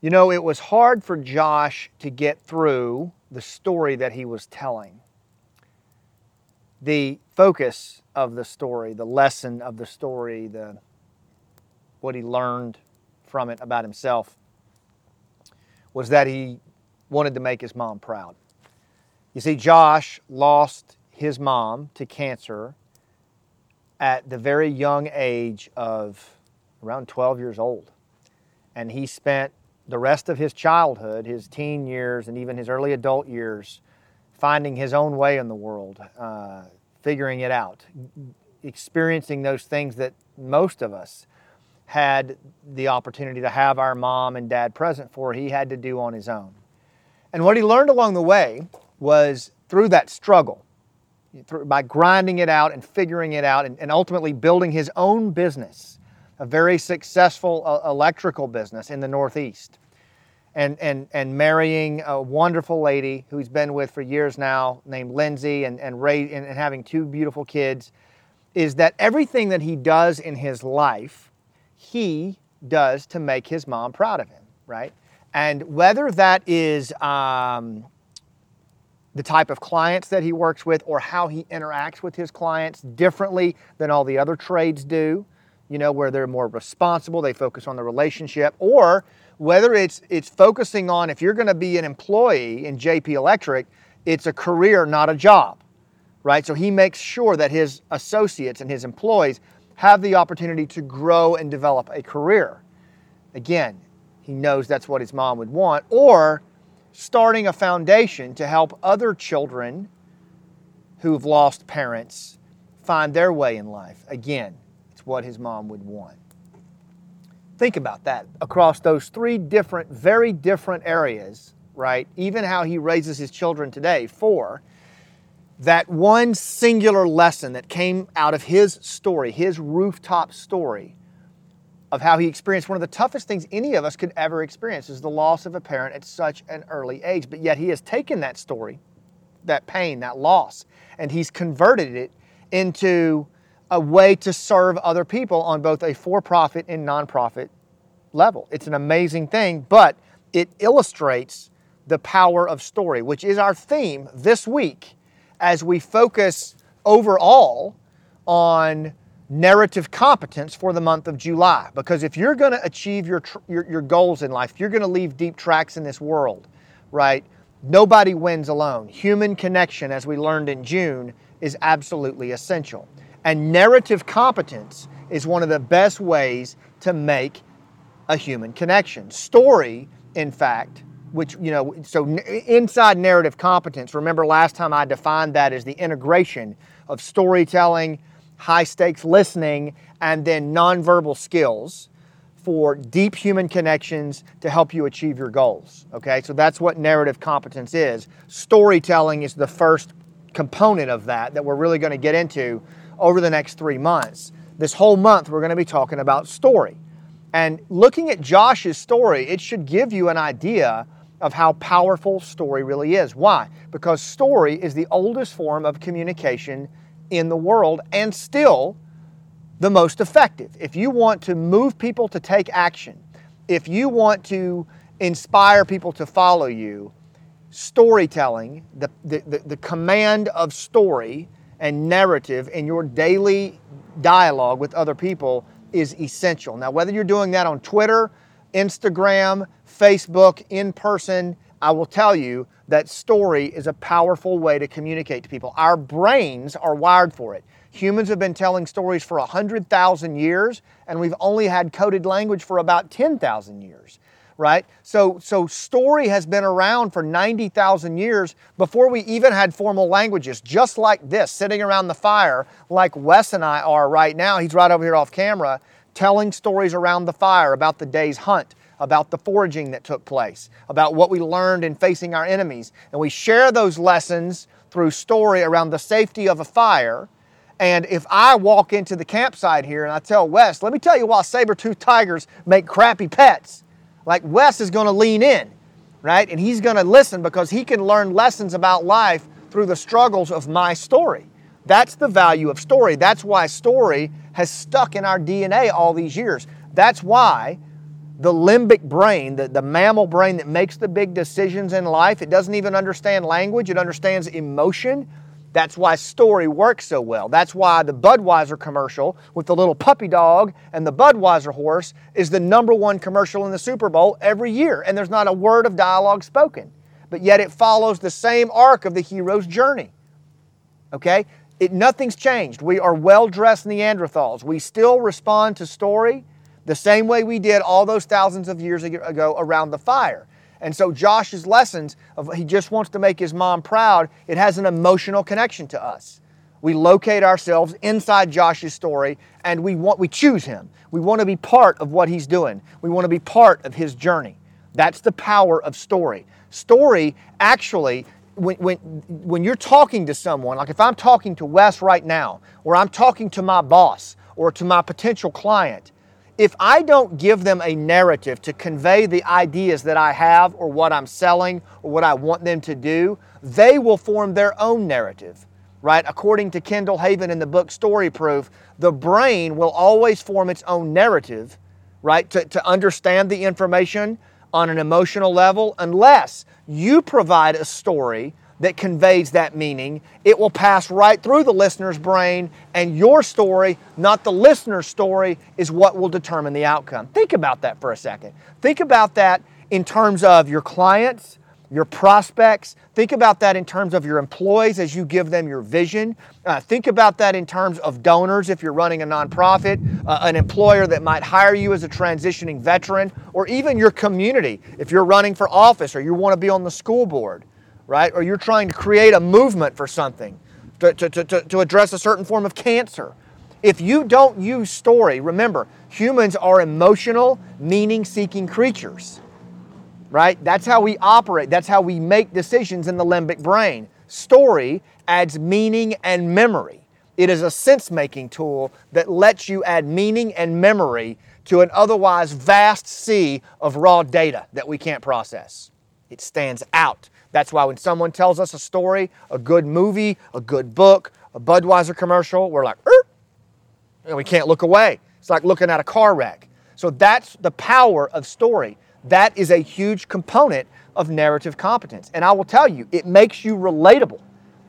You know, it was hard for Josh to get through the story that he was telling. The focus of the story, the lesson of the story, the what he learned from it about himself was that he wanted to make his mom proud. You see, Josh lost his mom to cancer at the very young age of around 12 years old. And he spent the rest of his childhood, his teen years, and even his early adult years, finding his own way in the world, uh, figuring it out, experiencing those things that most of us had the opportunity to have our mom and dad present for, he had to do on his own. And what he learned along the way was through that struggle, by grinding it out and figuring it out, and, and ultimately building his own business a very successful uh, electrical business in the Northeast. And, and, and marrying a wonderful lady who he's been with for years now, named Lindsay, and, and, Ray, and, and having two beautiful kids, is that everything that he does in his life, he does to make his mom proud of him, right? And whether that is um, the type of clients that he works with or how he interacts with his clients differently than all the other trades do, you know, where they're more responsible, they focus on the relationship, or whether it's it's focusing on if you're going to be an employee in JP Electric, it's a career, not a job. Right? So he makes sure that his associates and his employees have the opportunity to grow and develop a career. Again, he knows that's what his mom would want, or starting a foundation to help other children who've lost parents find their way in life. Again, what his mom would want. Think about that across those three different, very different areas, right? Even how he raises his children today. Four, that one singular lesson that came out of his story, his rooftop story, of how he experienced one of the toughest things any of us could ever experience is the loss of a parent at such an early age. But yet he has taken that story, that pain, that loss, and he's converted it into a way to serve other people on both a for profit and nonprofit level. It's an amazing thing, but it illustrates the power of story, which is our theme this week as we focus overall on narrative competence for the month of July. Because if you're going to achieve your, your, your, goals in life, you're going to leave deep tracks in this world, right? Nobody wins alone. Human connection, as we learned in June, is absolutely essential. And narrative competence is one of the best ways to make a human connection. Story, in fact, which, you know, so inside narrative competence, remember last time I defined that as the integration of storytelling, high stakes listening, and then nonverbal skills for deep human connections to help you achieve your goals. Okay, so that's what narrative competence is. Storytelling is the first component of that that we're really going to get into over the next three months. This whole month, we're going to be talking about story. And looking at Josh's story, it should give you an idea of how powerful story really is. Why? Because story is the oldest form of communication in the world and still the most effective. If you want to move people to take action, if you want to inspire people to follow you, storytelling, the, the, the, command of story, and narrative in your daily dialogue with other people is essential. Now, whether you're doing that on Twitter, Instagram, Facebook, in person, I will tell you that story is a powerful way to communicate to people. Our brains are wired for it. Humans have been telling stories for 100,000 years, and we've only had coded language for about 10,000 years right? So, so story has been around for 90,000 years before we even had formal languages, just like this, sitting around the fire, like Wes and I are right now. He's right over here off camera, telling stories around the fire about the day's hunt, about the foraging that took place, about what we learned in facing our enemies. And we share those lessons through story around the safety of a fire. And if I walk into the campsite here and I tell Wes, let me tell you why saber-toothed tigers make crappy pets like Wes is going to lean in, right? And he's going to listen because he can learn lessons about life through the struggles of my story. That's the value of story. That's why story has stuck in our DNA all these years. That's why the limbic brain, the, the mammal brain that makes the big decisions in life, it doesn't even understand language, it understands emotion. That's why story works so well. That's why the Budweiser commercial with the little puppy dog and the Budweiser horse is the number one commercial in the Super Bowl every year, and there's not a word of dialogue spoken. But yet it follows the same arc of the hero's journey. Okay? It, nothing's changed. We are well dressed Neanderthals. We still respond to story the same way we did all those thousands of years ago around the fire. And so Josh's lessons of he just wants to make his mom proud, it has an emotional connection to us. We locate ourselves inside Josh's story and we want we choose him. We want to be part of what he's doing. We want to be part of his journey. That's the power of story. Story actually when, when, when you're talking to someone, like if I'm talking to Wes right now, or I'm talking to my boss or to my potential client, if I don't give them a narrative to convey the ideas that I have or what I'm selling or what I want them to do, they will form their own narrative, right? According to Kendall Haven in the book Story Proof, the brain will always form its own narrative, right, to, to understand the information on an emotional level unless you provide a story that conveys that meaning, it will pass right through the listener's brain, and your story, not the listener's story, is what will determine the outcome. Think about that for a second. Think about that in terms of your clients, your prospects. Think about that in terms of your employees as you give them your vision. Uh, think about that in terms of donors if you're running a nonprofit, uh, an employer that might hire you as a transitioning veteran, or even your community if you're running for office or you want to be on the school board right? Or you're trying to create a movement for something to, to, to, to address a certain form of cancer. If you don't use story, remember, humans are emotional, meaning seeking creatures, right? That's how we operate, that's how we make decisions in the limbic brain. Story adds meaning and memory. It is a sense making tool that lets you add meaning and memory to an otherwise vast sea of raw data that we can't process. It stands out. That's why when someone tells us a story, a good movie, a good book, a Budweiser commercial, we're like, er, and we can't look away. It's like looking at a car wreck. So that's the power of story. That is a huge component of narrative competence. And I will tell you, it makes you relatable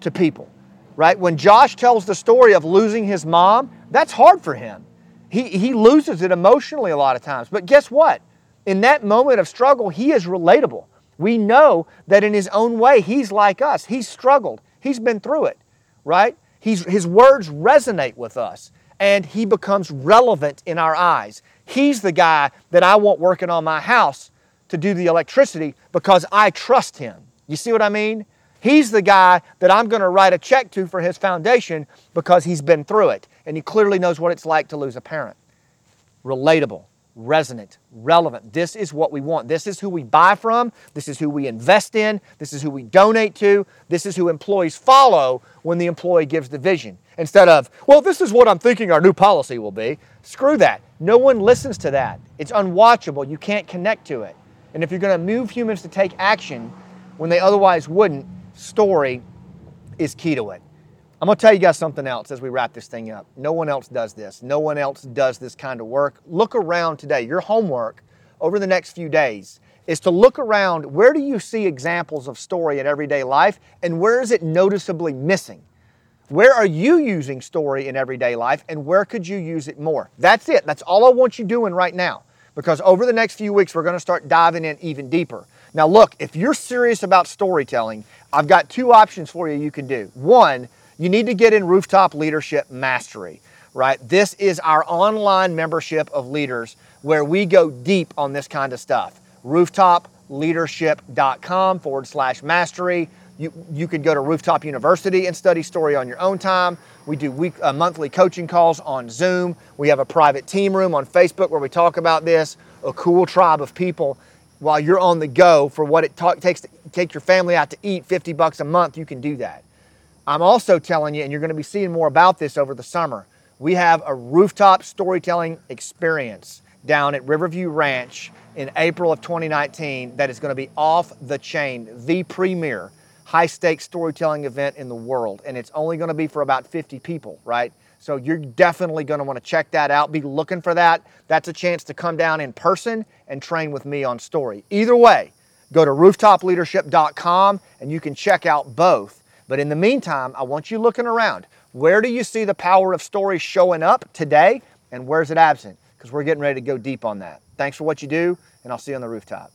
to people, right? When Josh tells the story of losing his mom, that's hard for him. He, he loses it emotionally a lot of times. But guess what? In that moment of struggle, he is relatable. We know that in his own way, he's like us. He's struggled, he's been through it, right? He's, his words resonate with us and he becomes relevant in our eyes. He's the guy that I want working on my house to do the electricity because I trust him. You see what I mean? He's the guy that I'm going to write a check to for his foundation because he's been through it and he clearly knows what it's like to lose a parent. Relatable resonant, relevant. This is what we want. This is who we buy from. This is who we invest in. This is who we donate to. This is who employees follow when the employee gives the vision. Instead of, well, this is what I'm thinking our new policy will be. Screw that. No one listens to that. It's unwatchable. You can't connect to it. And if you're going to move humans to take action when they otherwise wouldn't, story is key to it. I'm going to tell you guys something else as we wrap this thing up. No one else does this. No one else does this kind of work. Look around today. Your homework over the next few days is to look around where do you see examples of story in everyday life and where is it noticeably missing? Where are you using story in everyday life and where could you use it more? That's it. That's all I want you doing right now because over the next few weeks, we're going to start diving in even deeper. Now, look, if you're serious about storytelling, I've got two options for you you can do. One, you need to get in Rooftop Leadership Mastery, right? This is our online membership of leaders where we go deep on this kind of stuff. Rooftopleadership.com forward slash mastery. You, you could go to Rooftop University and study story on your own time. We do week, uh, monthly coaching calls on Zoom. We have a private team room on Facebook where we talk about this. A cool tribe of people. While you're on the go for what it ta- takes to take your family out to eat, 50 bucks a month, you can do that. I'm also telling you, and you're going to be seeing more about this over the summer, we have a rooftop storytelling experience down at Riverview Ranch in April of 2019 that is going to be off the chain, the premier high stakes storytelling event in the world. And it's only going to be for about 50 people, right? So you're definitely going to want to check that out. Be looking for that. That's a chance to come down in person and train with me on story. Either way, go to rooftopleadership.com and you can check out both. But in the meantime, I want you looking around. Where do you see the power of story showing up today and where's it absent? Because we're getting ready to go deep on that. Thanks for what you do, and I'll see you on the rooftop.